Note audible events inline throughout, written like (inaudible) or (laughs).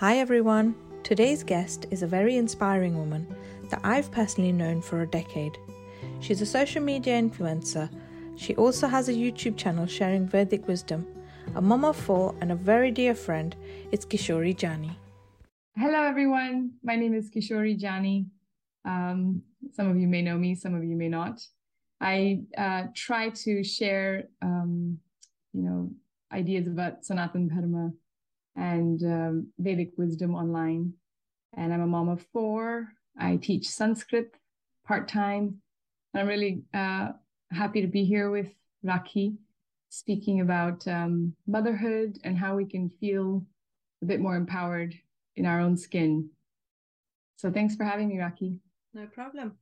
Hi everyone. Today's guest is a very inspiring woman that I've personally known for a decade. She's a social media influencer. She also has a YouTube channel sharing Vedic wisdom. A mom of four and a very dear friend it's Kishori Jani. Hello everyone. My name is Kishori Jani. Um, some of you may know me, some of you may not. I uh, try to share, um, you know, ideas about Sanatan Dharma and um, Vedic wisdom online. And I'm a mom of four. I teach Sanskrit part time. I'm really uh, happy to be here with Rakhi, speaking about um, motherhood and how we can feel a bit more empowered in our own skin. So thanks for having me, Rakhi. No problem.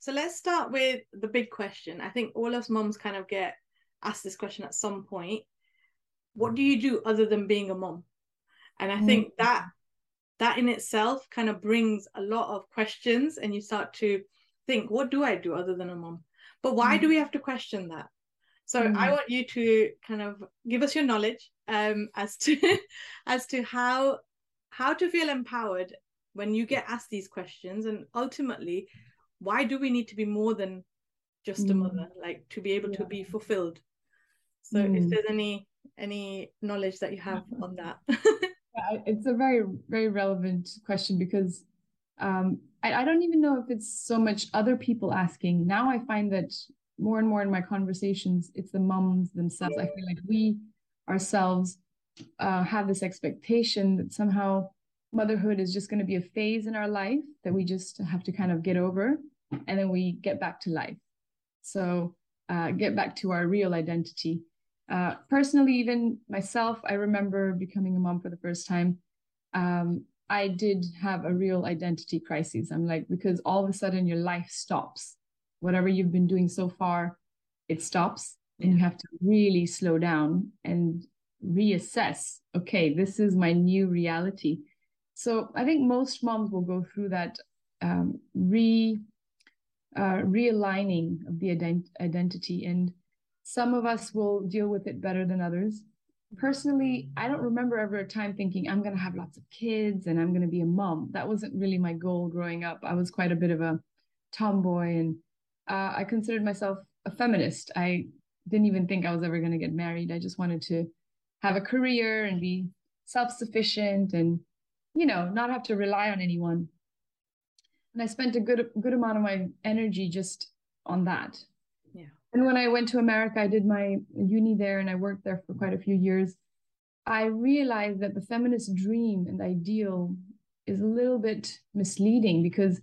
So let's start with the big question. I think all us moms kind of get asked this question at some point. What do you do other than being a mom? And i mm. think that that in itself kind of brings a lot of questions and you start to think what do i do other than a mom but why mm. do we have to question that so mm. i want you to kind of give us your knowledge um, as to (laughs) as to how how to feel empowered when you get asked these questions and ultimately why do we need to be more than just a mother mm. like to be able yeah. to be fulfilled so if mm. there's any any knowledge that you have on that (laughs) it's a very very relevant question because um, I, I don't even know if it's so much other people asking. Now I find that more and more in my conversations, it's the moms themselves. I feel like we ourselves uh, have this expectation that somehow motherhood is just going to be a phase in our life that we just have to kind of get over, and then we get back to life. So uh, get back to our real identity. Uh, personally, even myself, I remember becoming a mom for the first time. Um, I did have a real identity crisis. I'm like, because all of a sudden your life stops. Whatever you've been doing so far, it stops. And you have to really slow down and reassess okay, this is my new reality. So I think most moms will go through that um, re uh, realigning of the ident- identity. And some of us will deal with it better than others. Personally, I don't remember ever a time thinking I'm going to have lots of kids and I'm going to be a mom. That wasn't really my goal growing up. I was quite a bit of a tomboy and uh, I considered myself a feminist. I didn't even think I was ever going to get married. I just wanted to have a career and be self sufficient and, you know, not have to rely on anyone. And I spent a good good amount of my energy just on that. And when I went to America, I did my uni there and I worked there for quite a few years. I realized that the feminist dream and ideal is a little bit misleading because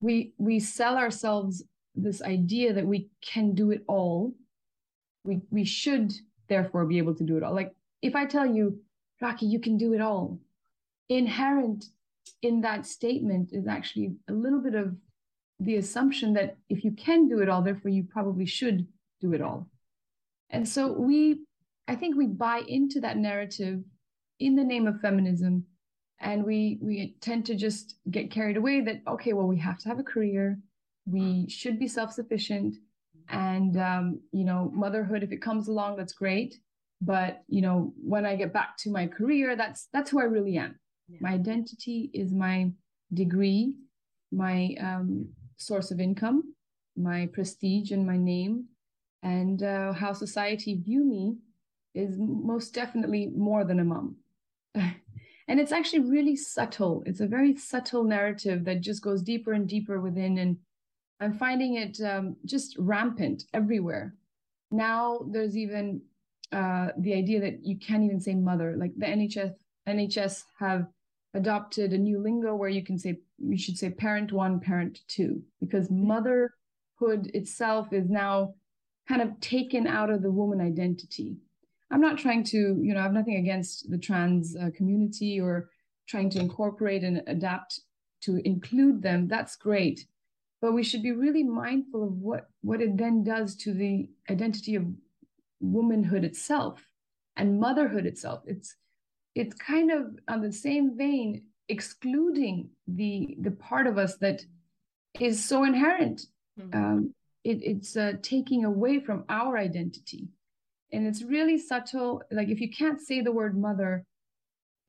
we we sell ourselves this idea that we can do it all. We we should therefore be able to do it all. Like if I tell you, Rakhi, you can do it all, inherent in that statement is actually a little bit of the assumption that if you can do it all, therefore you probably should do it all. And so we, I think we buy into that narrative in the name of feminism. And we we tend to just get carried away that, okay, well, we have to have a career, we should be self-sufficient. And um, you know, motherhood, if it comes along, that's great. But you know, when I get back to my career, that's that's who I really am. Yeah. My identity is my degree, my um, source of income, my prestige and my name, and uh, how society view me is most definitely more than a mom. (laughs) and it's actually really subtle. It's a very subtle narrative that just goes deeper and deeper within. And I'm finding it um, just rampant everywhere. Now there's even uh, the idea that you can't even say mother. Like the NHS, NHS have adopted a new lingo where you can say you should say parent one, parent two, because mm-hmm. motherhood itself is now kind of taken out of the woman identity. I'm not trying to, you know, I have nothing against the trans uh, community or trying to incorporate and adapt to include them. That's great. But we should be really mindful of what, what it then does to the identity of womanhood itself and motherhood itself. It's it's kind of on the same vein excluding the the part of us that is so inherent mm-hmm. um, it, it's uh, taking away from our identity and it's really subtle like if you can't say the word mother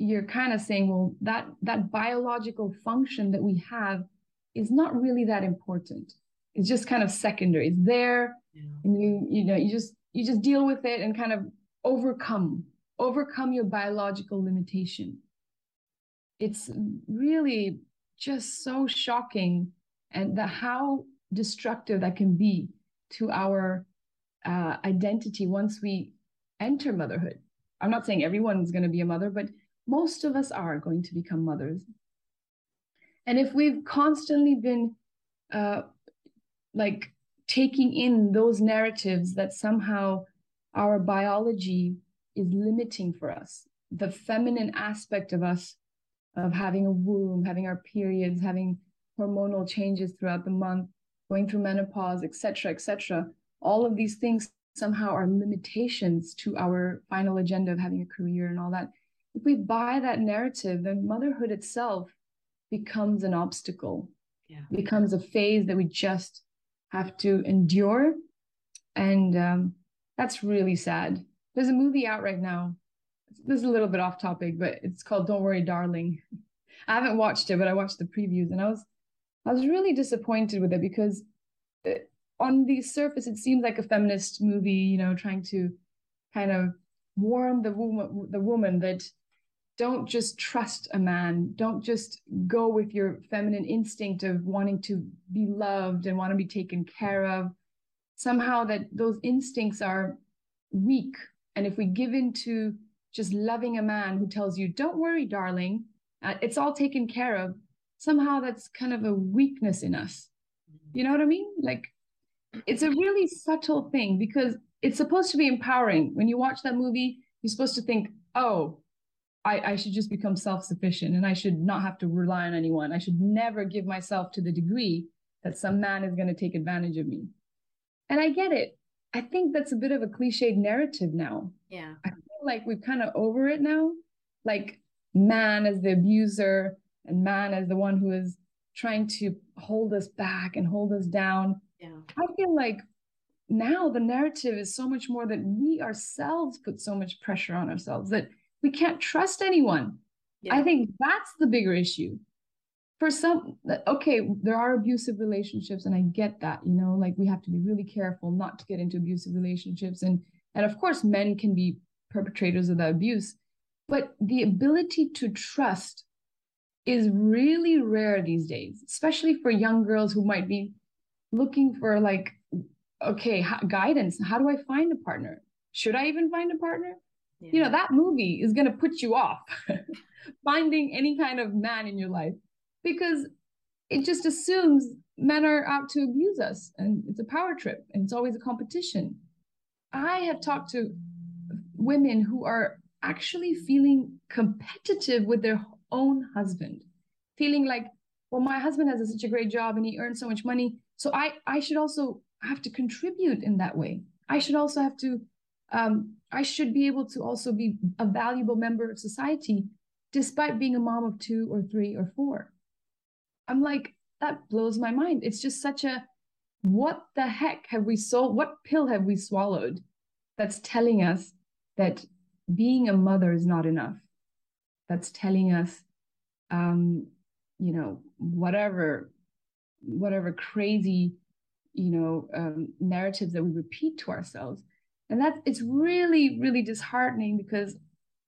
you're kind of saying, well, that that biological function that we have is not really that important. It's just kind of secondary. It's there, yeah. and you you know you just you just deal with it and kind of overcome overcome your biological limitation. It's really just so shocking, and the how destructive that can be to our uh, identity once we enter motherhood. I'm not saying everyone's going to be a mother, but most of us are going to become mothers. And if we've constantly been uh, like taking in those narratives that somehow our biology is limiting for us, the feminine aspect of us, of having a womb, having our periods, having hormonal changes throughout the month, going through menopause, etc., etc. All of these things somehow are limitations to our final agenda of having a career and all that. If we buy that narrative, then motherhood itself becomes an obstacle, yeah. becomes a phase that we just have to endure. And um, that's really sad. There's a movie out right now. This is a little bit off topic, but it's called Don't Worry, Darling. I haven't watched it, but I watched the previews and I was I was really disappointed with it because it, uh, on the surface it seems like a feminist movie, you know, trying to kind of warn the woman the woman that don't just trust a man don't just go with your feminine instinct of wanting to be loved and want to be taken care of somehow that those instincts are weak and if we give in to just loving a man who tells you don't worry darling uh, it's all taken care of somehow that's kind of a weakness in us you know what i mean like it's a really subtle thing because it's supposed to be empowering when you watch that movie you're supposed to think oh I, I should just become self-sufficient and I should not have to rely on anyone. I should never give myself to the degree that some man is going to take advantage of me. And I get it. I think that's a bit of a cliched narrative now. Yeah. I feel like we're kind of over it now. Like man as the abuser and man as the one who is trying to hold us back and hold us down. Yeah. I feel like now the narrative is so much more that we ourselves put so much pressure on ourselves that we can't trust anyone. Yeah. I think that's the bigger issue. For some, okay, there are abusive relationships, and I get that, you know, like we have to be really careful not to get into abusive relationships. And and of course, men can be perpetrators of that abuse, but the ability to trust is really rare these days, especially for young girls who might be looking for like, okay, guidance. How do I find a partner? Should I even find a partner? yeah. you know that movie is going to put you off (laughs) finding any kind of man in your life because it just assumes men are out to abuse us and it's a power trip and it's always a competition i have talked to women who are actually feeling competitive with their own husband feeling like well my husband has such a great job and he earns so much money so i i should also have to contribute in that way i should also have to um, I should be able to also be a valuable member of society despite being a mom of two or three or four. I'm like, that blows my mind. It's just such a what the heck have we sold? What pill have we swallowed that's telling us that being a mother is not enough? That's telling us, um, you know, whatever, whatever crazy, you know, um, narratives that we repeat to ourselves and that it's really really disheartening because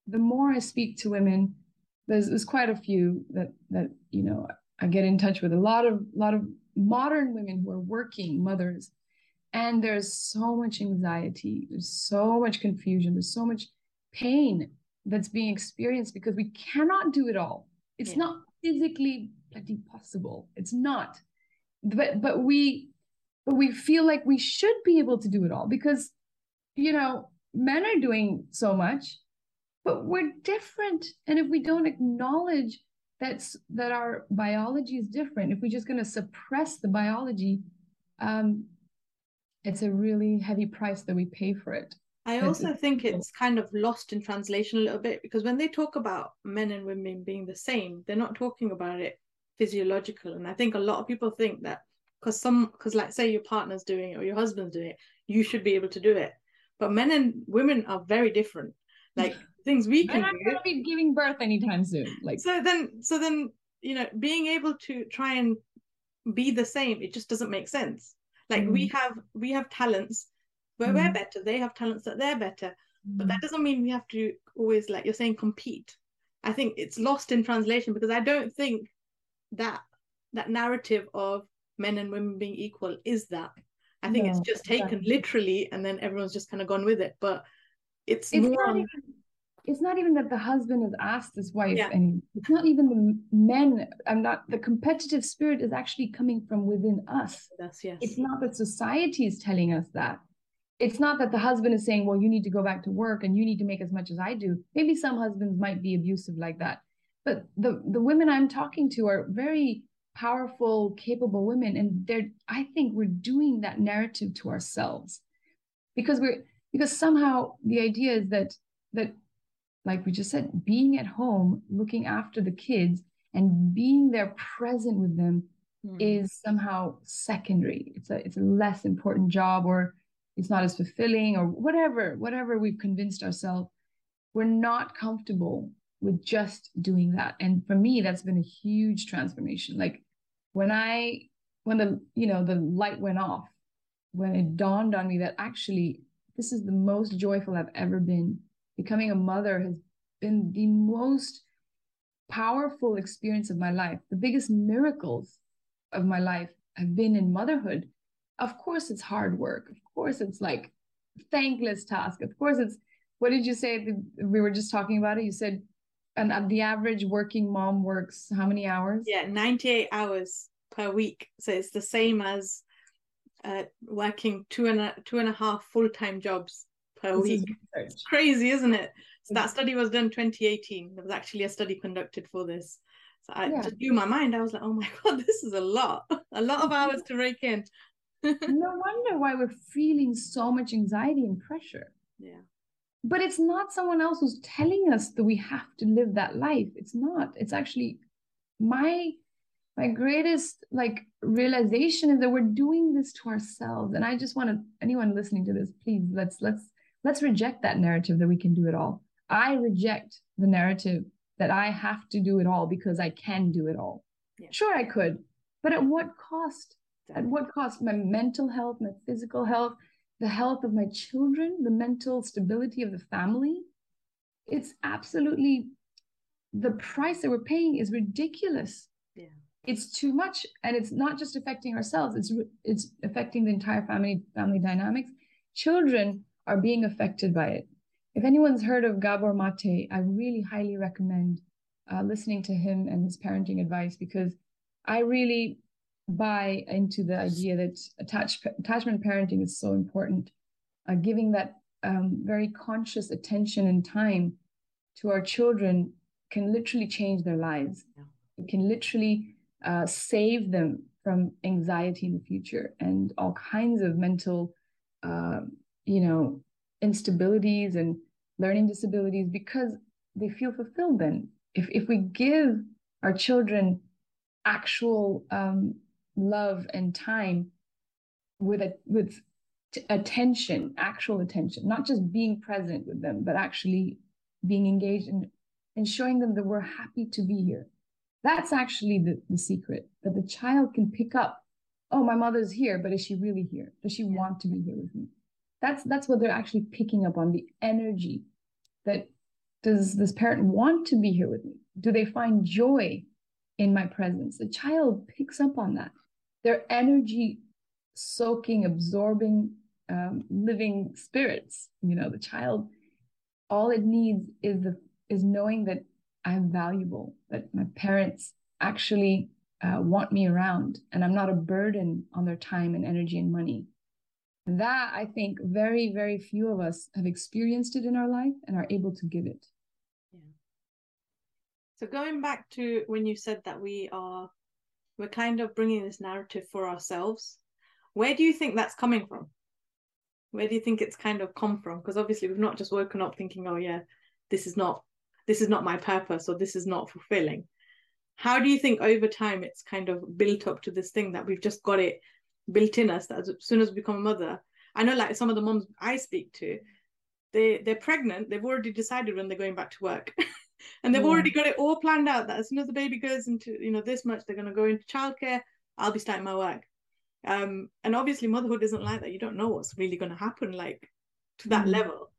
the more i speak to women there's, there's quite a few that that you know i get in touch with a lot of lot of modern women who are working mothers and there's so much anxiety there's so much confusion there's so much pain that's being experienced because we cannot do it all it's yeah. not physically bloody possible it's not but but we but we feel like we should be able to do it all because you know, men are doing so much, but we're different. And if we don't acknowledge that's that our biology is different, if we're just going to suppress the biology, um, it's a really heavy price that we pay for it. I also think it's kind of lost in translation a little bit because when they talk about men and women being the same, they're not talking about it physiological. And I think a lot of people think that because some, because like say your partner's doing it or your husband's doing it, you should be able to do it but men and women are very different like things we can I'm do. gonna be giving birth anytime soon. Like so then so then you know being able to try and be the same it just doesn't make sense like we Mm. have we have talents where we're Mm. better they have talents that they're better but that Mm. doesn't mean we have to always like you're saying compete i think it's lost in translation because i don't think that that narrative of men and women being equal is that i think it's just taken exactly. literally and then everyone's just kind of gone with it but it's, it's more not even it's not even that the husband has asked his wife Yeah. and it's not even the men i'm not the competitive spirit is actually coming from within us. That's yes. It's not that society is telling us that. It's not that the husband is saying well you need to go back to work and you need to make as much as i do. Maybe some husbands might be abusive like that. But the the women i'm talking to are very powerful capable women and they're i think we're doing that narrative to ourselves. Because we're because somehow the idea is that that like we just said being at home looking after the kids and being there present with them Mm. is somehow secondary. It's a it's a less important job or it's not as fulfilling or whatever whatever we've convinced ourselves we're not comfortable with just doing that. And for me that's been a huge transformation. Like when i when the you know the light went off when it dawned on me that actually this is the most joyful i've ever been becoming a mother has been the most powerful experience of my life. The biggest miracles of my life have been in motherhood. Of course it's hard work. Of course it's like thankless task. Of course it's what did you say? We were just talking about it. You said and the average working mom works how many hours? Yeah 98 hours per week. So it's the same as uh, working two and a two and a half full-time jobs per This week. is it's crazy isn't it? So that mm-hmm. study was done 2018 there was actually a study conducted for this. So i Yeah. just blew my mind. I was like oh my (laughs) god this is a lot. A lot of hours to rake in. (laughs) No wonder why we're feeling so much anxiety and pressure. Yeah. But it's not someone else who's telling us that we have to live that life. It's not. It's actually my my greatest like realization is that we're doing this to ourselves. And i just want to anyone listening to this please let's let's let's reject that narrative that we can do it all. I reject the narrative that i have to do it all because i can do it all. Yeah. sure i could but at what cost? At what cost? My mental health my physical health the health of my children the mental stability of the family? It's absolutely the price that we're paying is ridiculous. Yeah. it's too much and it's not just affecting ourselves it's it's affecting the entire family family dynamics. Children are being affected by it. If anyone's heard of gabor mate i really highly recommend uh, listening to him and his parenting advice because i really buy into the idea that attach, attachment parenting is so important. Uh, giving that um, very conscious attention and time to our children can literally change their lives. Yeah. it can literally uh, save them from anxiety in the future and all kinds of mental uh, you know instabilities and learning disabilities because they feel fulfilled then. If, if we give our children actual um, love and time with a with t- attention actual attention not just being present with them but actually being engaged and and showing them that we're happy to be here that's actually the, the secret that the child can pick up oh my mother's here but is she really here? Does she want to be here with me that's that's what they're actually picking up on the energy that does this parent want to be here with me? Do they find joy in my presence? The child picks up on that. Their energy soaking absorbing um, living spirits you know the child all it needs is the is knowing that i'm valuable that my parents actually uh, want me around and i'm not a burden on their time and energy and money that i think very very few of us have experienced it in our life and are able to give it Yeah. So going back to when you said that we are we're kind of bringing this narrative for ourselves, where do you think that's coming from? Where do you think it's kind of come from? Because obviously we've not just woken up thinking, oh yeah, this is not this is not my purpose or this is not fulfilling. How do you think over time it's kind of built up to this thing that we've just got it built in us that as soon as we become a mother, I know like some of the moms I speak to, they they're pregnant they've already decided when they're going back to work (laughs) and they've yeah. already got it all planned out that as soon as the baby goes into you know this much they're going to go into childcare i'll be starting my work um and obviously motherhood isn't like that you don't know what's really going to happen like to that mm. level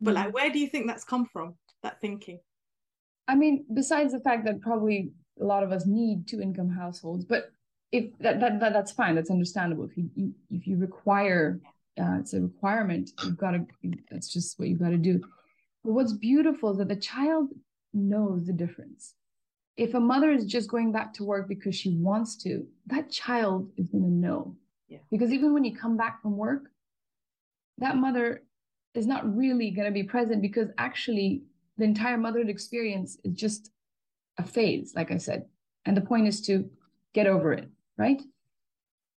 but like mm. where do you think that's come from that thinking i mean besides the fact that probably a lot of us need two income households but if that, that, that that's fine. That's understandable. If you, you if you require uh, it's a requirement you've got to that's just what you've got to do. But what's beautiful is that the child knows the difference. If a mother is just going back to work because she wants to that child is going to know. Yeah. because even when you come back from work that mother is not really going to be present because actually the entire motherhood experience is just a phase like i said. And the point is to get over it right?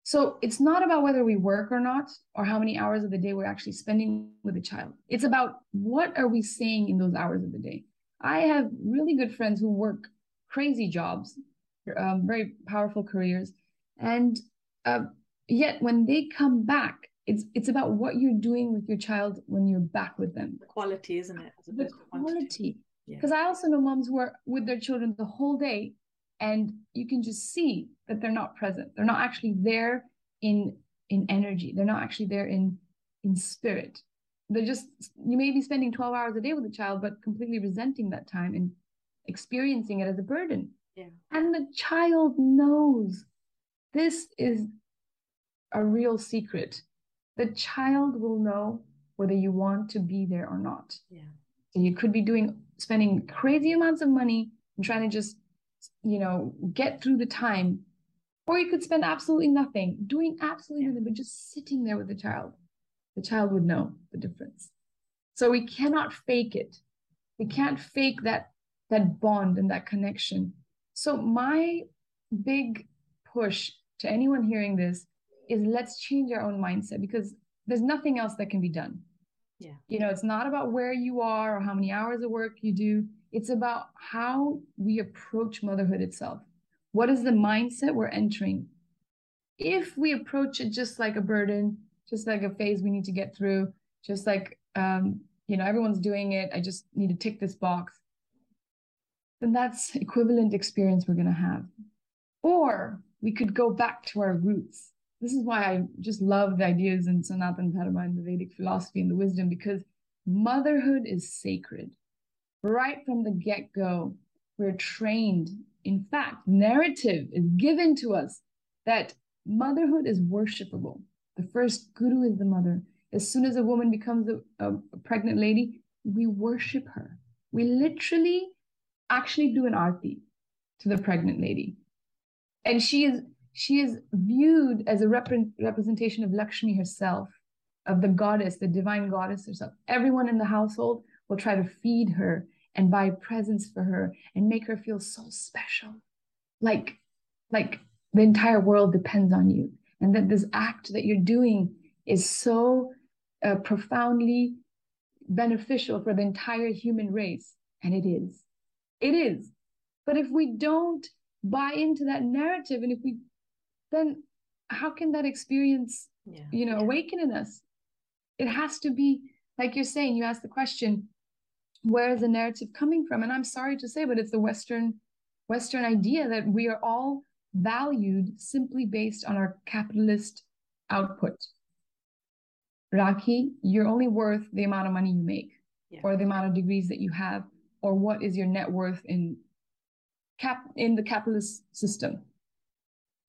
So it's not about whether we work or not, or how many hours of the day we're actually spending with a child. It's about what are we saying in those hours of the day. I have really good friends who work crazy jobs, um, very powerful careers, and uh, yet when they come back, it's it's about what you're doing with your child when you're back with them. The quality, isn't it? the quality. Because yeah. I also know moms who are with their children the whole day and you can just see that they're not present. They're not actually there in in energy. They're not actually there in in spirit. They're just you may be spending 12 hours a day with a child but completely resenting that time and experiencing it as a burden. Yeah. And the child knows this is a real secret. The child will know whether you want to be there or not. Yeah. So you could be doing spending crazy amounts of money and trying to just you know, get through the time. Or you could spend absolutely nothing, doing absolutely nothing, but just sitting there with the child. The child would know the difference. So we cannot fake it. We can't fake that that bond and that connection. So my big push to anyone hearing this is let's change our own mindset because there's nothing else that can be done. Yeah. You know, it's not about where you are or how many hours of work you do. It's about how we approach motherhood itself. What is the mindset we're entering? If we approach it just like a burden, just like a phase we need to get through, just like, um, you know, everyone's doing it, I just need to tick this box, then that's (laughs) equivalent experience we're going to have. Or we could go back to our roots. This is why I just love the ideas in Sanatan Dharma and the Vedic philosophy and the wisdom because motherhood is sacred right from the get go, we're trained. In fact, narrative is given to us that motherhood is worshipable. The first guru is the mother. As soon as a woman becomes a, a, pregnant lady, we worship her. We literally actually do an arti to the pregnant lady. And she is she is viewed as a rep- representation of Lakshmi herself, of the goddess, the divine goddess herself. Everyone in the household will try to feed her and buy presents for her and make her feel so special. Like like the entire world depends on you. And that this act that you're doing is so uh, profoundly beneficial for the entire human race. And it is. It is. But if we don't buy into that narrative and if we then how can that experience yeah. you know yeah. awaken in us? It has to be like you're saying you asked the question where is the narrative coming from. And i'm sorry to say but it's the western western idea that we are all valued simply based on our capitalist output. Rakhi, you're only worth the amount of money you make yeah. or the amount of degrees that you have or what is your net worth in cap in the capitalist system.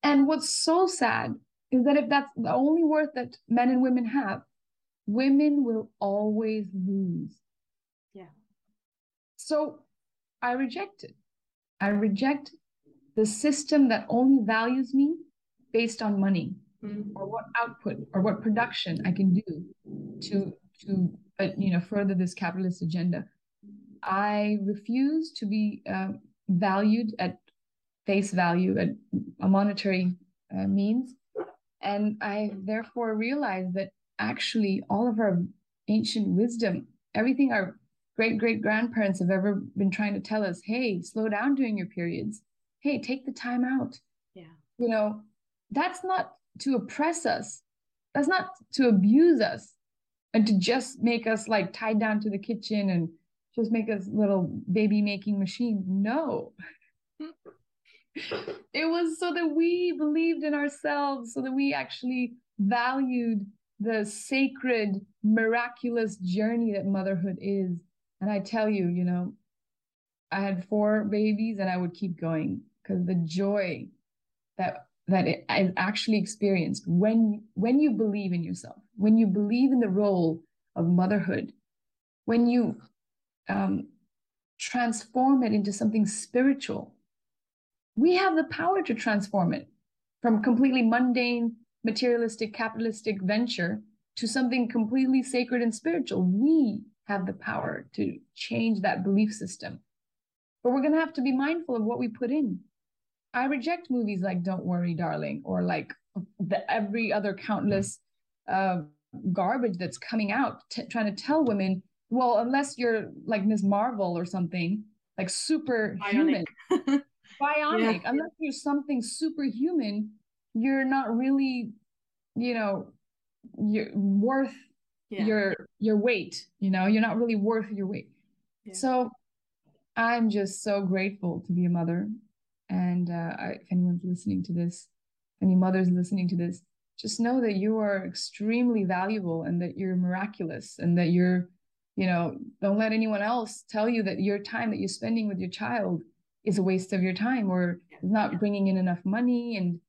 And what's so sad is that if that's the only worth that men and women have women will always lose so I reject it. I reject the system that only values me based on money mm-hmm. or what output or what production I can do to to uh, you know further this capitalist agenda. I refuse to be uh, valued at face value at a monetary uh, means, and I therefore realize that actually all of our ancient wisdom, everything our great great grandparents have ever been trying to tell us hey slow down during your periods hey take the time out yeah you know that's not to oppress us that's not to abuse us and to just make us like tied down to the kitchen and just make us little baby making machines. No. (laughs) it was so that we believed in ourselves, so that we actually valued the sacred, miraculous journey that motherhood is. And I tell you, you know, I had four babies and I would keep going because the joy that that I actually experienced when when you believe in yourself, when you believe in the role of motherhood, when you um, transform it into something spiritual, we have the power to transform it from completely mundane, materialistic, capitalistic venture to something completely sacred and spiritual. We have the power to change that belief system. But we're going to have to be mindful of what we put in. I reject movies like Don't Worry, Darling, or like the every other countless uh, garbage that's coming out, t- trying to tell women, well, unless you're like Ms. Marvel or something, like superhuman, bionic, (laughs) bionic yeah. unless you're something superhuman, you're not really, you know, you're worth yeah. your your weight. You know, you're not really worth your weight. Yeah. So I'm just so grateful to be a mother. And uh, I, if anyone's listening to this, any mothers listening to this, just know that you are extremely valuable and that you're miraculous and that you're, you know, don't let anyone else tell you that your time that you're spending with your child is a waste of your time or not bringing in enough money and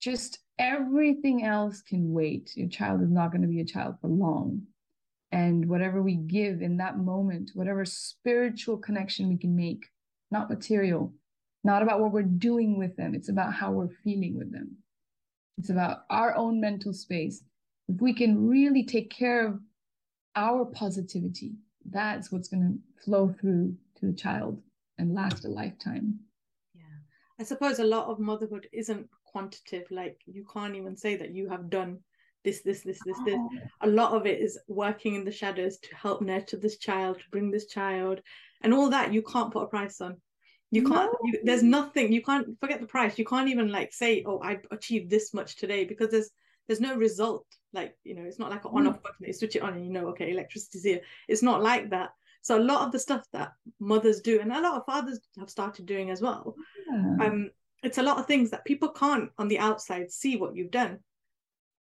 just everything else can wait. Your child is not going to be a child for long and whatever we give in that moment, whatever spiritual connection we can make, not material, not about what we're doing with them. It's about how we're feeling with them. It's about our own mental space. If we can really take care of our positivity, that's what's going to flow through to the child and last a lifetime. Yeah. I suppose a lot of motherhood isn't quantitative. Like you can't even say that you have done this this this this this oh. a lot of it is working in the shadows to help nurture this child to bring this child and all that you can't put a price on you can't no. you, there's nothing you can't forget the price you can't even like say oh i achieved this much today because there's there's no result like you know it's not like an on off mm. button you switch it on and you know okay electricity's here it's not like that so a lot of the stuff that mothers do and a lot of fathers have started doing as well yeah. um it's a lot of things that people can't on the outside see what you've done.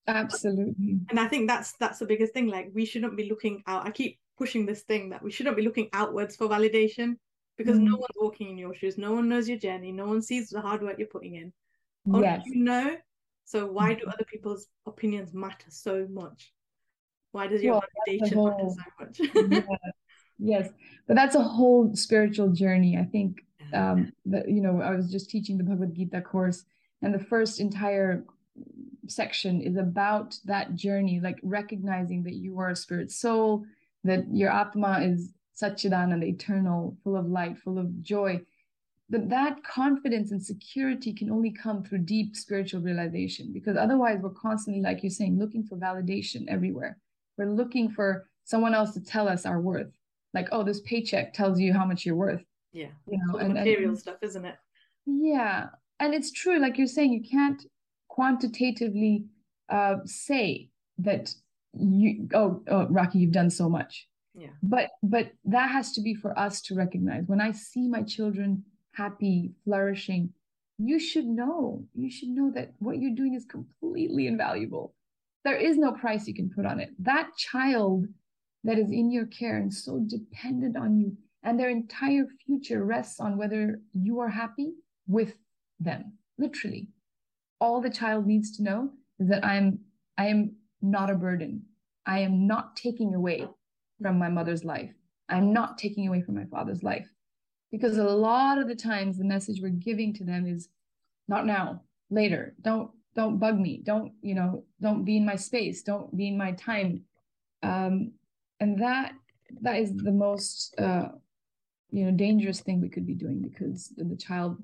Absolutely. And i think that's that's the biggest thing like we shouldn't be looking out i keep pushing this thing that we shouldn't be looking outwards for validation because mm. no one's walking in your shoes no one knows your journey no one sees the hard work you're putting in. Only yes. you know so why do mm-hmm. other people's opinions matter so much? Why does your well, validation whole, matter so much? (laughs) Yes. But that's a whole spiritual journey i think um (laughs) that you know i was just teaching the bhagavad gita course and the first entire section is about that journey, like recognizing that you are a spirit soul, that your Atma is Satchidananda, the eternal, full of light, full of joy. That that confidence and security can only come through deep spiritual realization because otherwise we're constantly, like you're saying, looking for validation everywhere. We're looking for someone else to tell us our worth. Like, oh, this paycheck tells you how much you're worth. Yeah. You know, and, material and, stuff, isn't it? Yeah. And it's true, like you're saying, you can't quantitatively uh, say that you oh, oh Rakhi you've done so much yeah but but that has to be for us to recognize when I see my children happy flourishing you should know you should know that what you're doing is completely invaluable there is no price you can put on it that child that is in your care and so dependent on you and their entire future rests on whether you are happy with them literally all the child needs to know is that I'm I am not a burden. I am not taking away from my mother's life. I'm not taking away from my father's life. Because a lot of the times the message we're giving to them is not now, later. Don't don't bug me. Don't, you know, don't be in my space. Don't be in my time. Um, and that that is the most uh, you know dangerous thing we could be doing because the, child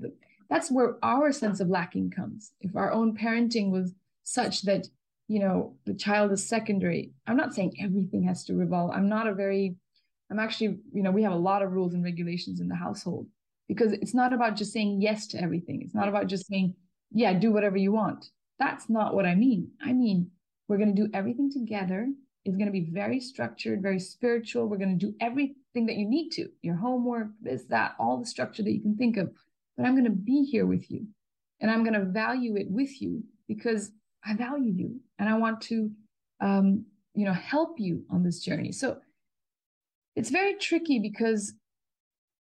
that's where our sense of lacking comes. If our own parenting was such that you know the child is secondary i'm not saying everything has to revolve. I'm not a very i'm actually you know we have a lot of rules and regulations in the household because it's not about just saying yes to everything. It's not about just saying yeah do whatever you want. That's not what i mean. I mean we're going to do everything together is going to be very structured, very spiritual. We're going to do everything that you need to your homework, this, that, all the structure that you can think of. But I'm going to be here with you and I'm going to value it with you because I value you and I want to, um, you know, help you on this journey. So it's very tricky because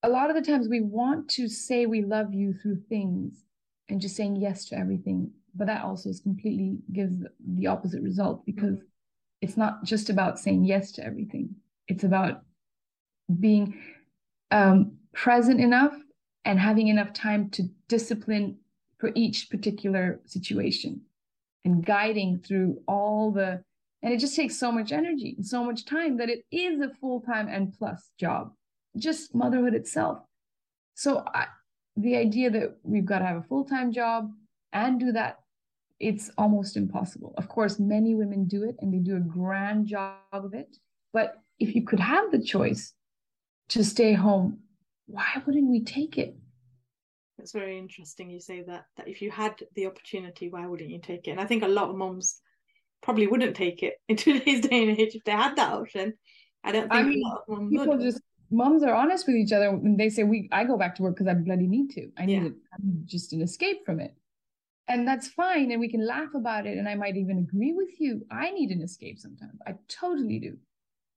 a lot of the times we want to say we love you through things and just saying yes to everything but that also is completely gives the opposite result because mm-hmm. It's not just about saying yes to everything. It's about being um, present enough and having enough time to discipline for each particular situation and guiding through all the and it just takes so much energy and so much time that it is a full-time and plus job just motherhood itself. So I, the idea that we've got to have a full-time job and do that it's almost impossible. Of course many women do it and they do a grand job of it but if you could have the choice to stay home why wouldn't we take it? It's very interesting you say that that if you had the opportunity why wouldn't you take it? And i think a lot of moms probably wouldn't take it (laughs) in today's day and age if they had that option. I don't think I mean, people would. just moms are honest with each other when they say we i go back to work because i bloody need to. I need, yeah. just an escape from it and that's fine and we can laugh about it and i might even agree with you. I need an escape sometimes. I totally do.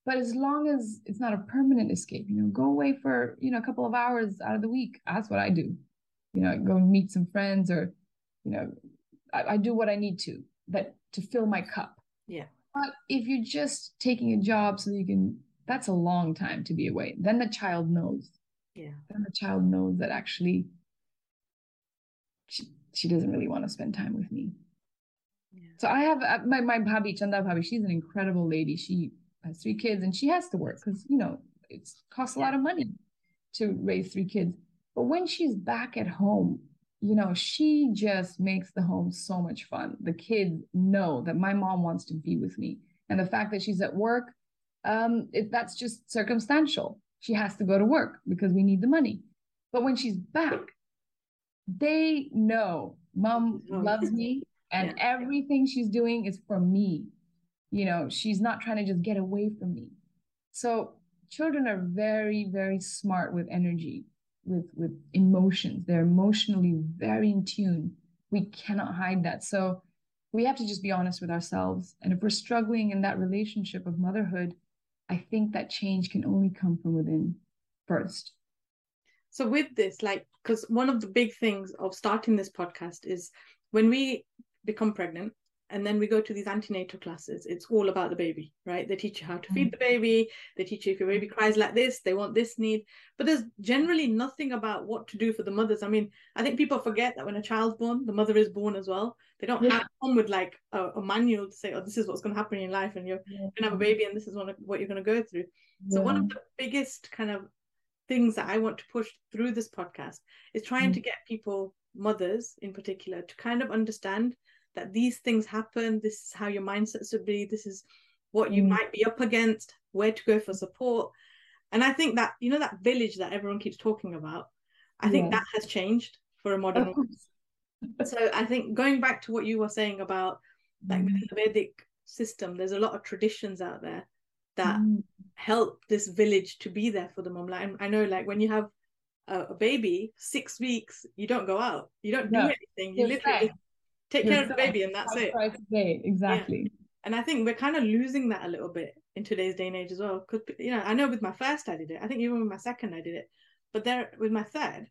But as long as it's not a permanent escape you know go away for you know a couple of hours out of the week that's what i do. You know go and meet some friends or you know I, I do what i need to that to fill my cup. Yeah. But if you're just taking a job so you can that's a long time to be away. Then the child knows. Yeah. Then the child knows that actually she, she doesn't really want to spend time with me yeah. so i have uh, my my bhabhi chanda bhabhi she's an incredible lady she has three kids and she has to work because you know it costs a lot of money to raise three kids but when she's back at home you know she just makes the home so much fun the kids know that my mom wants to be with me and the fact that she's at work um, it, that's just circumstantial. She has to go to work because we need the money. But when she's back, they know mom oh, loves me and yeah. everything she's doing is for me. You know, she's not trying to just get away from me. So children are very, very smart with energy, with with emotions. They're emotionally very in tune. We cannot hide that. So we have to just be honest with ourselves. And if we're struggling in that relationship of motherhood, I think that change can only come from within first. So, with this, like, because one of the big things of starting this podcast is when we become pregnant and then we go to these antenatal classes, it's all about the baby, right? They teach you how to feed the mm-hmm. baby, they teach you if your baby mm-hmm. cries like this, they want this need. But there's generally nothing about what to do for the mothers. I mean, I think people forget that when a child's born, the mother is born as well. They don't yeah. have come with like a, a, manual to say, oh, this is what's going to happen in your life, and you're yeah. going to have a baby, and this is what, what you're going to go through. Yeah. So, one of the biggest kind of things that I want to push through this podcast is trying mm. to get people, mothers in particular, to kind of understand that these things happen. This is how your mindset should be. This is what you mm. might be up against, where to go for support. And I think that, you know, that village that everyone keeps talking about, I think that has changed for a modern woman (laughs) so I think going back to what you were saying about like mm. within the Vedic system, there's a lot of traditions out there that mm. Help this village to be there for the mom. Like I know, like when you have a, a baby, six weeks, you don't go out, you don't no. do anything. You You're literally take You're care of the baby, and that's it. Right exactly. Yeah. And I think we're kind of losing that a little bit in today's day and age as well. Because you know, I know with my first I did it. I think even with my second I did it, but there with my third,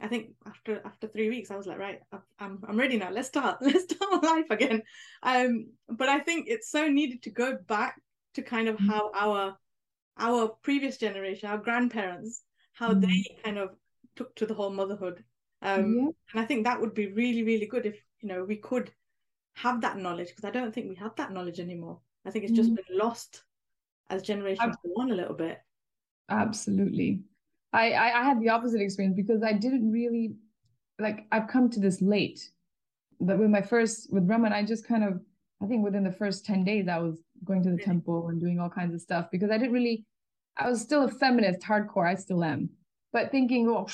I think after after three weeks, I was like, right, I'm I'm ready now. Let's start. (laughs) Let's start life again. Um, but I think it's so needed to go back to kind of how our our previous generation, our grandparents, how mm. they kind of took to the whole motherhood. Um, yeah. and I think that would be really really good if you know we could have that knowledge because I don't think we have that knowledge anymore. I think it's just mm. been lost as generations go on a little bit. Absolutely. I, I, I had the opposite experience because I didn't really like I've come to this late. But with my first with Brahman, I just kind of I think within the first 10 days I was going to the temple and doing all kinds of stuff because I didn't really I was still a feminist hardcore, I still am. But thinking, oh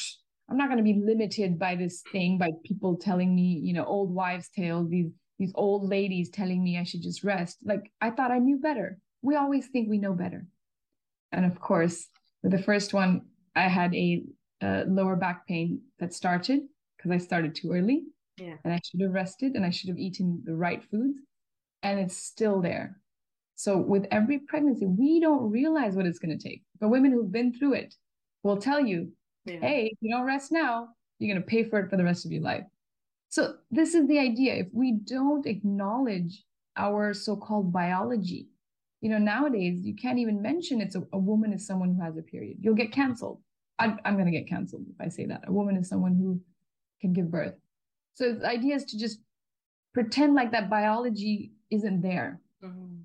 I'm not going to be limited by this thing, by people telling me, you know, old wives' tales, these these old ladies telling me I should just rest. Like I thought I knew better. we always think we know better. And of course, with the first one, I had a, a lower back pain that started because I started too early. Yeah. And I should have rested and I should have eaten the right foods. And it's still there. So with every pregnancy, we don't realize what it's going to take. But women who've been through it will tell you, yeah. hey, if you don't rest now, you're going to pay for it for the rest of your life. So this is the idea. If we don't acknowledge our so-called biology, you know, nowadays you can't even mention it's a, a woman is someone who has a period. You'll get canceled. I, I'm going to get canceled if I say that. A woman is someone who can give birth. So the idea is to just pretend like that biology isn't there. Mm-hmm.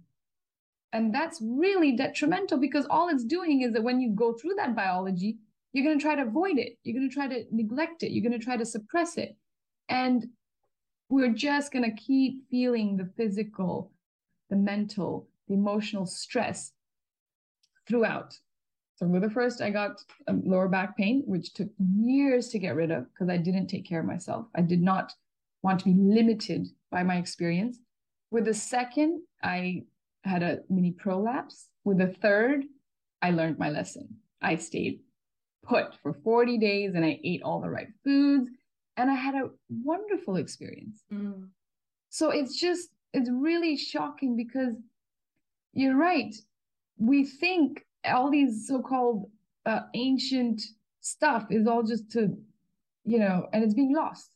And that's really detrimental because all it's doing is that when you go through that biology, you're going to try to avoid it. You're going to try to neglect it. You're going to try to suppress it. And we're just going to keep feeling the physical, the mental, the emotional stress throughout. So with the first, I got lower back pain, which took years to get rid of because I didn't take care of myself. I did not want to be limited by my experience. With the second, I had a mini prolapse. With the third, I learned my lesson. I stayed put for 40 days and I ate all the right foods and I had a wonderful experience. Mm. So it's just, it's really shocking because you're right. We think all these so-called uh, ancient stuff is all just to, you know, and it's being lost.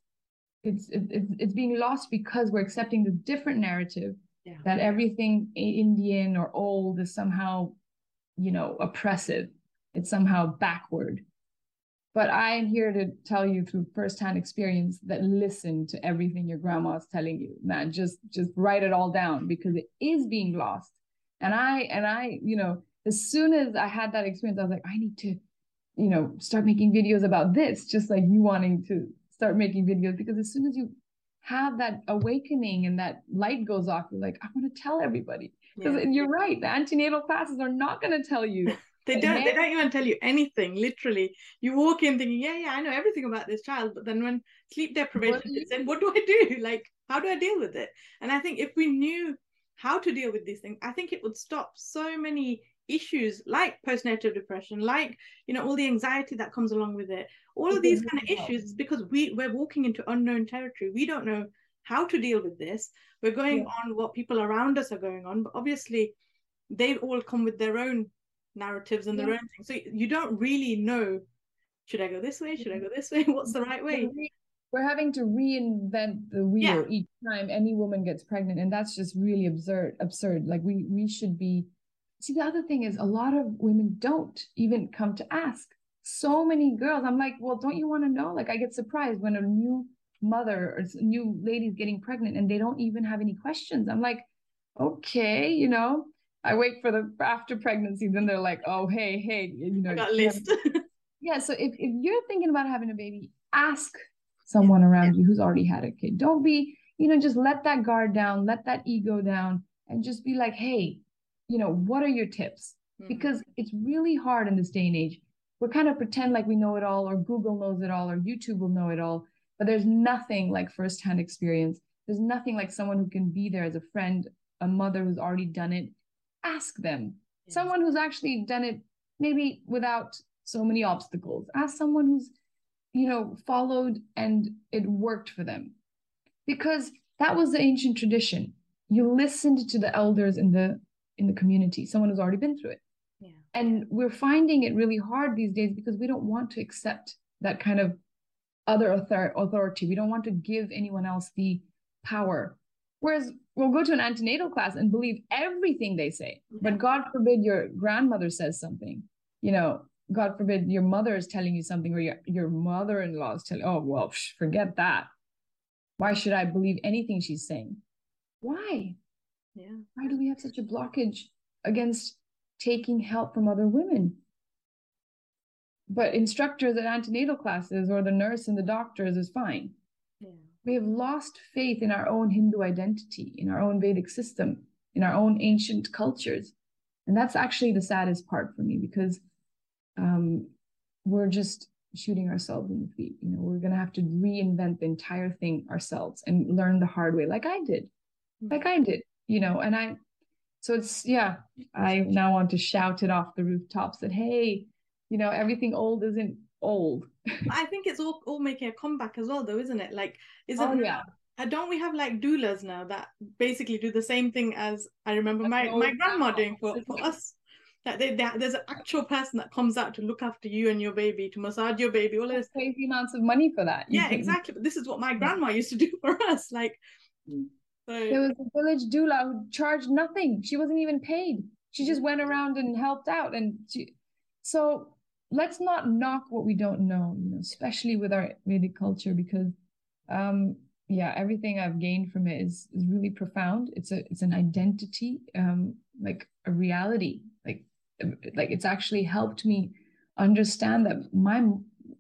It's it's it's being lost because we're accepting the different narrative yeah. that everything Indian or old is somehow, you know, oppressive. It's somehow backward. But I'm here to tell you through firsthand experience that listen to everything your grandma's telling you, man. Just just write it all down because it is being lost. And I and I, you know, as soon as I had that experience, I was like, I need to, you know, start making videos about this, just like you wanting to start making videos. Because as soon as you have that awakening and that light goes off, you're like, I want to tell everybody. Because yeah. you're right, the antenatal classes are not going to tell you. (laughs) they don't. They don't even tell you anything. Literally, you walk in thinking, yeah, yeah, I know everything about this child. But then when sleep deprivation hits, then what do I do? (laughs) Like, how do I deal with it? And I think if we knew how to deal with these things, I think it would stop so many issues like postnatal depression like you know all the anxiety that comes along with it. All of these kind of issues is because we we're walking into unknown territory. We don't know how to deal with this. We're going yeah. on what people around us are going on but obviously they've all come with their own narratives and yeah. their own things so you don't really know should i go this way? Should i go this way? (laughs) What's the right way? We're having to reinvent the wheel yeah. each time any woman gets pregnant and that's just really absurd absurd. Like we we should be See, the other thing is a lot of women don't even come to ask. So many girls, I'm like, well, don't you want to know? Like, I get surprised when a new mother or new lady's getting pregnant and they don't even have any questions. I'm like, okay, you know, I wait for the after pregnancy, then they're like, oh, hey, hey, you know, I got list. (laughs) yeah. So if, if you're thinking about having a baby, ask someone around you who's already had a kid. Don't be, you know, just let that guard down, let that ego down, and just be like, hey, you know, what are your tips? Mm-hmm. Because it's really hard in this day and age. We're kind of pretend like we know it all, or Google knows it all, or YouTube will know it all. But there's nothing like firsthand experience. There's nothing like someone who can be there as a friend, a mother who's already done it. Ask them. Yes. Someone who's actually done it maybe without so many obstacles. Ask someone who's, you know, followed and it worked for them. Because that was the ancient tradition. You listened to the elders in the in the community, someone who's already been through it. Yeah. And we're finding it really hard these days because we don't want to accept that kind of other author- authority. We don't want to give anyone else the power. Whereas we'll go to an antenatal class and believe everything they say. But God forbid your grandmother says something, you know, God forbid your mother is telling you something or your, your mother-in-law is telling, oh, well, forget that. Why should I believe anything she's saying? Why? Yeah. Why do we have such a blockage against taking help from other women? But instructors at antenatal classes or the nurse and the doctors is fine. Yeah. We have lost faith in our own Hindu identity, in our own Vedic system, in our own ancient cultures. And that's actually the saddest part for me because um, we're just shooting ourselves in the feet. You know, we're going to have to reinvent the entire thing ourselves and learn the hard way, like I did, like I did you know and i so it's yeah i now want to shout it off the rooftops that hey you know everything old isn't old (laughs) I think it's all all making a comeback as well, though, isn't it? Like, isn't oh yeah uh, don't we have like doulas now that basically do the same thing as I remember my, my grandma doing for, for us? That they, they, there's an actual person that comes out to look after you and your baby, to massage your baby, all this crazy amounts of money for that. (laughs) Yeah, exactly. But this is what my grandma used to do (laughs) for us. Like, so... there was a village doula who charged nothing. She wasn't even paid. She just went around and helped out. And she... so let's not knock what we don't know, you know, especially with our Vedic culture, because um, yeah, everything I've gained from it is is really profound. It's a it's an identity, um, like a reality. Like like it's actually helped me understand that my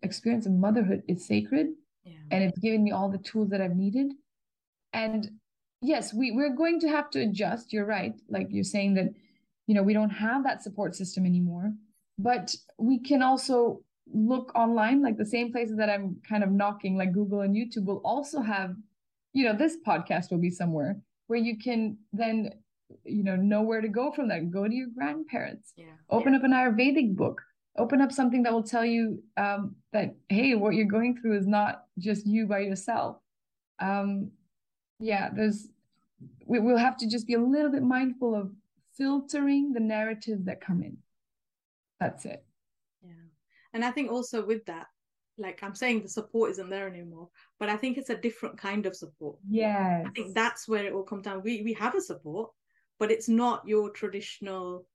experience of motherhood is sacred, yeah. and it's given me all the tools that I've needed. And yes, we we're going to have to adjust. You're right. Like you're saying that, you know, we don't have that support system anymore, but we can also look online like the same places that i'm kind of knocking like google and youtube will also have you know this podcast will be somewhere where you can then you know know where to go from that go to your grandparents yeah open yeah. up an ayurvedic book open up something that will tell you um, that hey what you're going through is not just you by yourself um, yeah there's we, we'll have to just be a little bit mindful of filtering the narratives that come in that's it Yeah. and I think also with that, like I'm saying, the support isn't there anymore, but I think it's a different kind of support. Yeah. I think that's where it all comes down. We we have a support, but it's not your traditional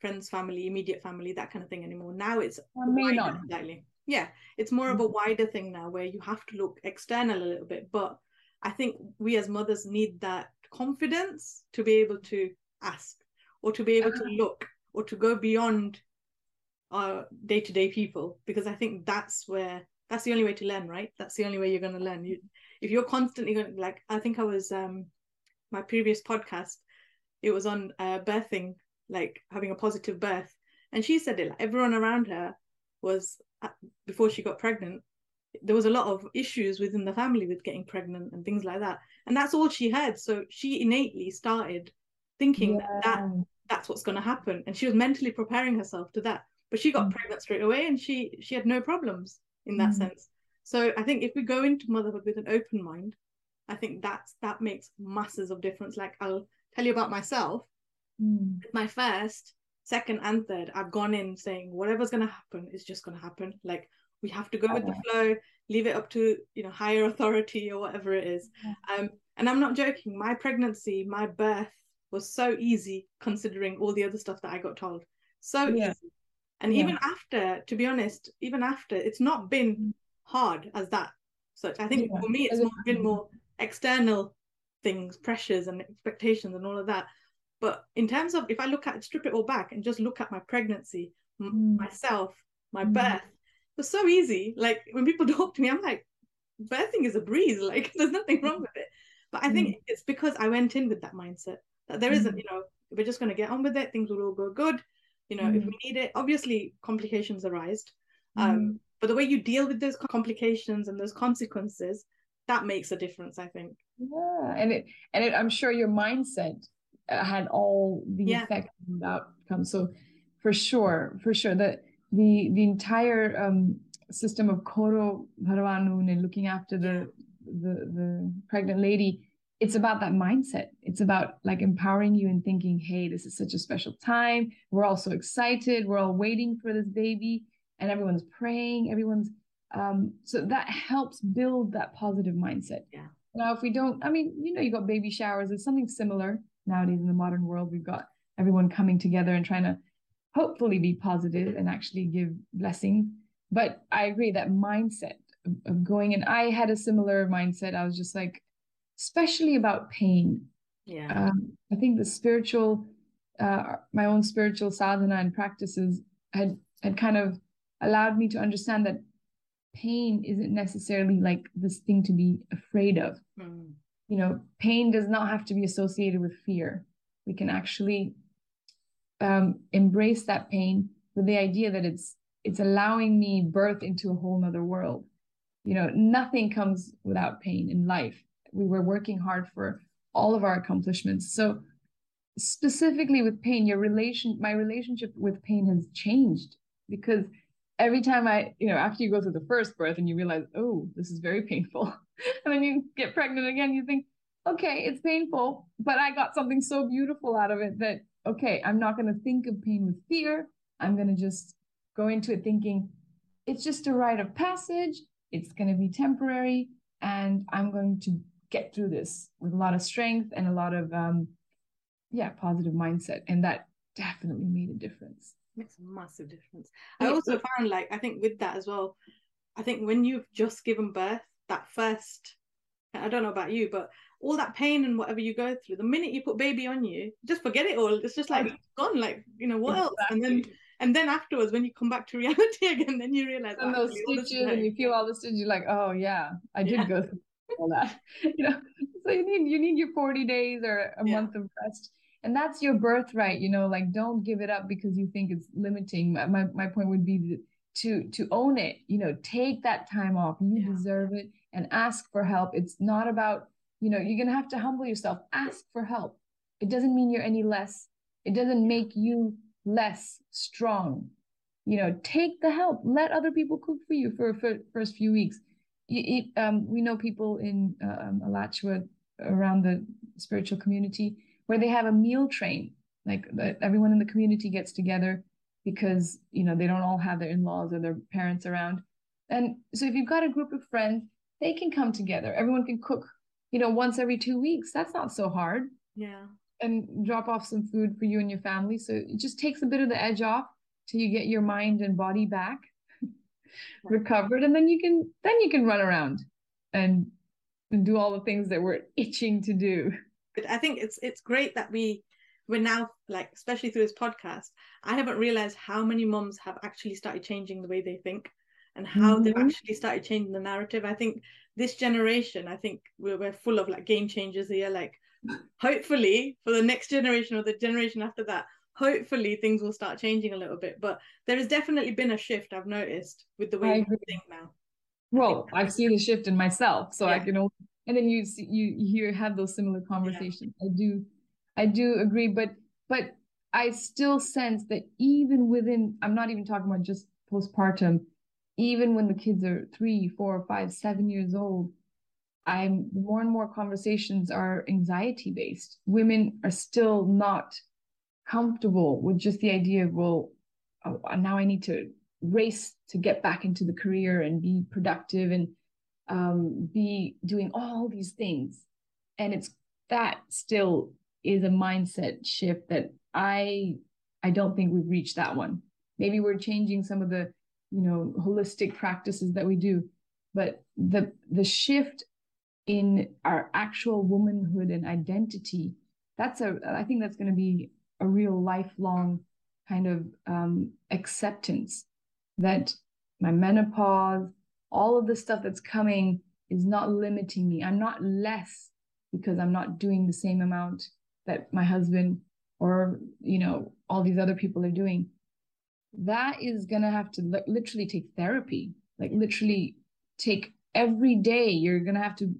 friends, family, immediate family, that kind of thing anymore. Now it's not. Slightly. Yeah, it's more of a mm-hmm. wider thing now where you have to look external a little bit. But I think we as mothers need that confidence to be able to ask or to be able to uh-huh. look or to go beyond our day-to-day people because i think that's where that's the only way to learn right? That's the only way you're going to learn. You if you're constantly going like i think i was um my previous podcast it was on uh, birthing like having a positive birth. And she said it like everyone around her was uh, before she got pregnant there was a lot of issues within the family with getting pregnant and things like that and that's all she had so she innately started thinking yeah. that, that that's what's going to happen and she was mentally preparing herself to that but she got mm. pregnant straight away and she she had no problems in that mm. sense so i think if we go into motherhood with an open mind i think that's that makes masses of difference like i'll tell you about myself mm. my first second and third i've gone in saying whatever's going to happen is just going to happen like we have to go with the flow leave it up to you know higher authority or whatever it is um and i'm not joking my pregnancy my birth was so easy considering all the other stuff that i got told so yeah. easy and yeah. even after to be honest even after it's not been hard as that such i think yeah. for me it's more, been more external things pressures and expectations and all of that but in terms of if i look at strip it all back and just look at my pregnancy mm. myself my mm. birth was so easy like when people (laughs) talk to me i'm like birthing is a breeze (laughs) like there's nothing wrong with it but i think mm. it's because i went in with that mindset that there isn't mm. you know we're just going to get on with it things will all go good you know mm. if we need it obviously complications arise um mm. but the way you deal with those complications and those consequences that makes a difference i think yeah and it and it, i'm sure your mindset uh, had all the yeah. effect the outcome so for sure for sure that the the entire um system of koro bharavanu and looking after the the the pregnant lady it's about that mindset. It's about like empowering you and thinking, hey, this is such a special time. We're all so excited. We're all waiting for this baby, and everyone's praying. Everyone's um, so that helps build that positive mindset. Yeah. Now, if we don't, I mean, you know, you've got baby showers. It's something similar nowadays in the modern world. We've got everyone coming together and trying to hopefully be positive and actually give blessing. But I agree that mindset of going and I had a similar mindset. I was just like, especially about pain. Yeah. Um, I think the spiritual, uh, my own spiritual sadhana and practices had had kind of allowed me to understand that pain isn't necessarily like this thing to be afraid of. Mm. You know, pain does not have to be associated with fear. We can actually um, embrace that pain with the idea that it's it's allowing me birth into a whole nother world. You know, nothing comes without pain in life we were working hard for all of our accomplishments. So specifically with pain, your relation, my relationship with pain has changed because every time I, you know, after you go through the first birth and you realize, oh, this is very painful, (laughs) and then you get pregnant again, you think, okay, it's painful, but I got something so beautiful out of it that, okay, I'm not going to think of pain with fear. I'm going to just go into it thinking it's just a rite of passage. It's going to be temporary. And I'm going to get through this with a lot of strength and a lot of, um, yeah, positive mindset. And that definitely made a difference. Makes a massive difference. I also found, like, I think with that as well, I think when you've just given birth, that first, I don't know about you, but all that pain and whatever you go through, the minute you put baby on you, just forget it all. It's just like it's gone. Like you know what exactly. else? And then and then afterwards, when you come back to (laughs) reality again, then you realize and those stitches and you feel all the stitches. You're like, oh yeah, I did yeah. go through all that. (laughs) you know, so you need you need your 40 days or a yeah. month of rest. And that's your birthright, you know, like don't give it up because you think it's limiting. My my point would be to to own it, you know, take that time off. You yeah. deserve it and ask for help. It's not about you know you're gonna have to humble yourself ask for help. It doesn't mean you're any less. It doesn't make you less strong. You know take the help. Let other people cook for you for, for first few weeks. It, um, we know people in uh, um, Alachua around the spiritual community where they have a meal train like the, everyone in the community gets together because you know they don't all have their in-laws or their parents around. And so if you've got a group of friends they can come together. Everyone can cook you know, once every two weeks. That's not so hard. Yeah. And drop off some food for you and your family. So it just takes a bit of the edge off till you get your mind and body back (laughs) recovered. And then you can then you can run around and, and do all the things that we're (laughs) itching to do. But I think it's it's great that we we're now like especially through this podcast i haven't realized how many moms have actually started changing the way they think and how mm-hmm. they've actually started changing the narrative i think this generation, I think we're, we're full of like game changers here. Like, hopefully, for the next generation or the generation after that, hopefully things will start changing a little bit. But there has definitely been a shift I've noticed with the way we think now. Well, I've seen a shift in myself, so yeah. I can. Only, and then you you you hear have those similar conversations. Yeah. I do, I do agree, but but I still sense that even within, I'm not even talking about just postpartum even when the kids are three, four, five, seven years old, I'm more and more conversations are anxiety based. Women are still not comfortable with just the idea of, well, oh, now I need to race to get back into the career and be productive and um, be doing all these things. And it's that still is a mindset shift that I I don't think we've reached that one. Maybe we're changing some of the you know holistic practices that we do. But the the shift in our actual womanhood and identity that's a i think that's going to be a real lifelong kind of um, acceptance that my menopause all of the stuff that's coming is not limiting me. I'm not less because i'm not doing the same amount that my husband or you know all these other people are doing that is going to have to li- literally take therapy, like literally take every day. You're going to have to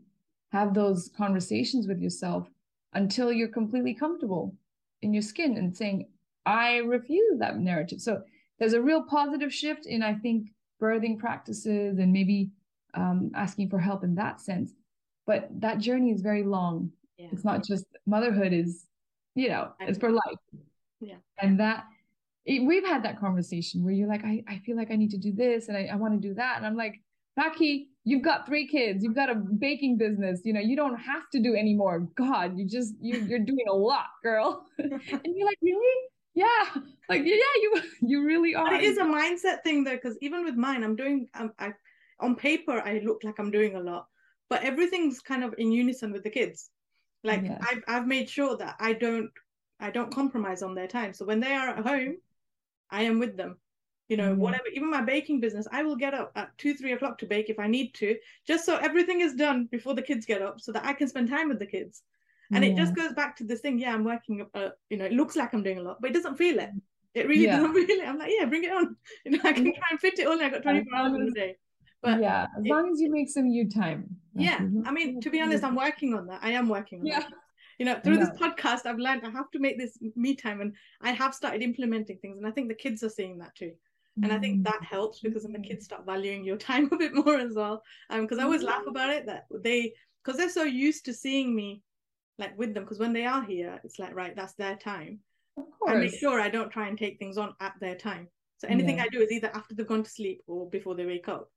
have those conversations with yourself until you're completely comfortable in your skin and saying, I refuse that narrative. So there's a real positive shift in, I think, birthing practices and maybe um, asking for help in that sense. But that journey is very long. Yeah. It's not just motherhood is, you know, it's for life. Yeah. And that it, we've had that conversation where you're like, I, I feel like I need to do this and I, I want to do that. And I'm like, Rakhi, you've got three kids, you've got a baking business, you know, you don't have to do any more. God, you just you you're doing a lot, girl. (laughs) and you're like, really? Yeah. Like, yeah, you you really are. But it is a mindset thing though, because even with mine, I'm doing I'm, I on paper I look like I'm doing a lot, but everything's kind of in unison with the kids. Like yes. I've I've made sure that I don't I don't compromise on their time. So when they are at home, I am with them. You know, mm-hmm. whatever, even my baking business, I will get up at two, three o'clock to bake if I need to, just so everything is done before the kids get up so that I can spend time with the kids. And yeah. it just goes back to this thing. Yeah, I'm working, uh, you know, it looks like I'm doing a lot, but it doesn't feel it. It really yeah. doesn't (laughs) feel it. I'm like, yeah, bring it on. (laughs) You know, I can try and fit it all. I got 24 hours in a day. But yeah, as it, long as you make some you time. Yeah. I mean, to be honest, I'm working on that. I am working on yeah. that. You know through this podcast i've learned i have to make this me time and i have started implementing things and i think the kids are seeing that too. And i think that helps because then the kids start valuing your (laughs) time a bit more as well. Um because i always laugh about it that they because they're so used to seeing me like with them because when they are here it's like right that's their time. I make sure i don't try and take things on at their time. So anything yeah. i do is either after they've gone to sleep or before they wake up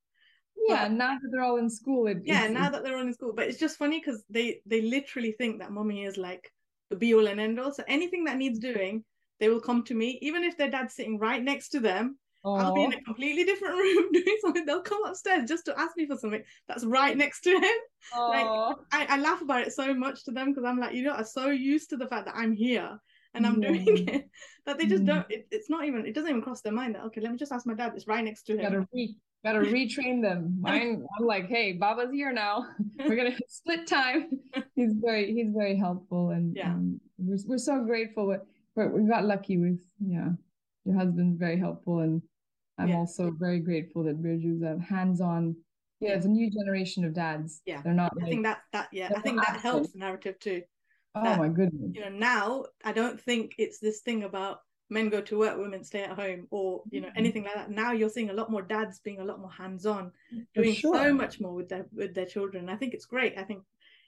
yeah now that they're all in school it, yeah now that they're all in school but it's just funny because they they literally think that mommy is like the be all and end all so anything that needs doing they will come to me even if their dad's sitting right next to them Aww. I'll be in a completely different (laughs) room doing something. They'll come upstairs just to ask me for something that's right next to him. Like I, I laugh about it so much to them because I'm like, you know, i'm so used to the fact that I'm here and I'm doing it that they just mm. don't. It, it's not even. It doesn't even cross their mind that okay, let me just ask my dad. It's right next to him. Gotta, retrain them. Mine, I'm like, hey, Baba's here now. (laughs) We're gonna (laughs) split time. (laughs) He's very, he's very helpful, and yeah, um, we're we're so grateful. But we got lucky with yeah, your husband's very helpful, and I'm yeah. also very grateful that Birju's a hands-on. Yeah, it's a new generation of dads. Yeah, they're not. I like, think that that yeah, I think that helps the narrative too. Oh that, my goodness! You know, now I don't think it's this thing about men go to work, women stay at home, or you know mm-hmm. anything like that. Now you're seeing a lot more dads being a lot more hands-on, doing sure. so much more with their with their children. I think it's great. I think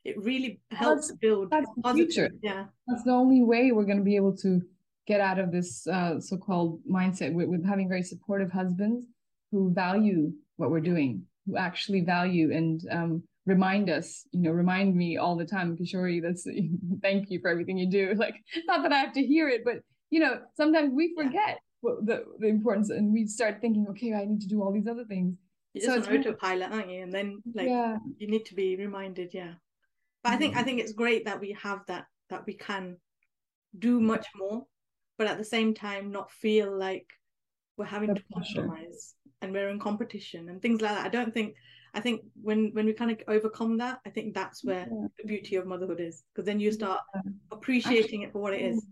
it really helps that's, build that's positive. Future. Yeah, that's the only way we're going to be able to get out of this uh, so-called mindset with, with having very supportive husbands who value what we're doing, who actually value and um, remind us, you know, remind me all the time, Kishori, that's (laughs) thank you for everything you do. (laughs) Like, not that I have to hear it, but you know, sometimes we forget yeah. the, the importance and we start thinking, okay, I need to do all these other things. You're so just on autopilot, aren't you? And then like yeah. you need to be reminded, yeah. But I think I mm-hmm. think it's great that we have that that we can do much more, but at the same time not feel like we're having to compromise and we're in competition and things like that. I don't think I think when when we kind of overcome that, I think that's where yeah. the beauty of motherhood is because then you start appreciating Actually, it for what it is.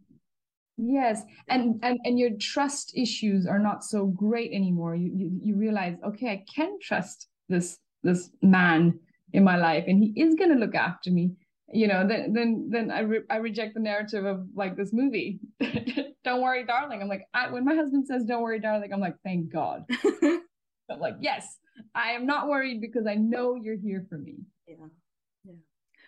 Yes, and and and your trust issues are not so great anymore. You you, you realize, okay, I can trust this this man in my life, and he is going to look after me. You know, then then then I re- I reject the narrative of like this movie. (laughs) don't worry, darling. I'm like, I, when my husband says, "Don't worry, darling," I'm like, thank God. (laughs) I'm like, yes, I am not worried because I know you're here for me. Yeah.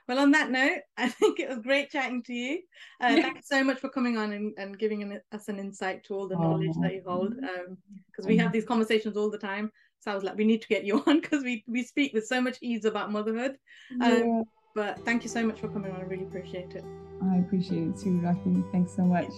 Yeah. Well, on that note, (laughs) I think it was great chatting to you. Uh, yeah. Thanks so much for coming on and, and giving an, us an insight to all the knowledge oh. that you hold. Because um, we have these conversations all the time. So I was like, we need to get you (laughs) on because we, we speak with so much ease about motherhood. Um, yeah. But thank you so much for coming on. I really appreciate it. I appreciate it too, Rakhi. Thanks so much.